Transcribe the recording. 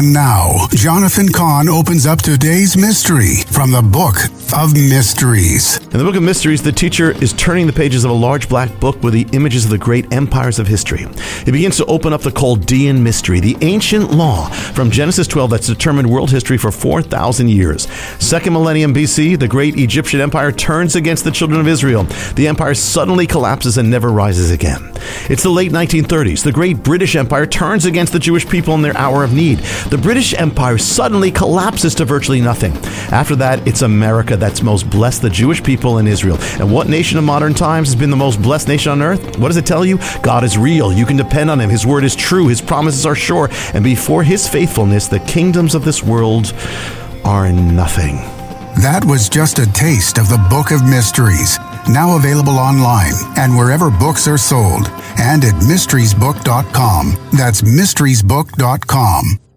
And now, Jonathan Cahn opens up today's mystery from the Book of Mysteries. In the Book of Mysteries, the teacher is turning the pages of a large black book with the images of the great empires of history. He begins to open up the Chaldean mystery, the ancient law from Genesis 12 that's determined world history for 4,000 years. Second millennium BC, the great Egyptian empire turns against the children of Israel. The empire suddenly collapses and never rises again. It's the late 1930s. The great British Empire turns against the Jewish people in their hour of need. The British Empire suddenly collapses to virtually nothing. After that, it's America that's most blessed the Jewish people in Israel. And what nation of modern times has been the most blessed nation on earth? What does it tell you? God is real. You can depend on him. His word is true. His promises are sure. And before his faithfulness, the kingdoms of this world are nothing. That was just a taste of the Book of Mysteries, now available online and wherever books are sold, and at mysteriesbook.com. That's mysteriesbook.com.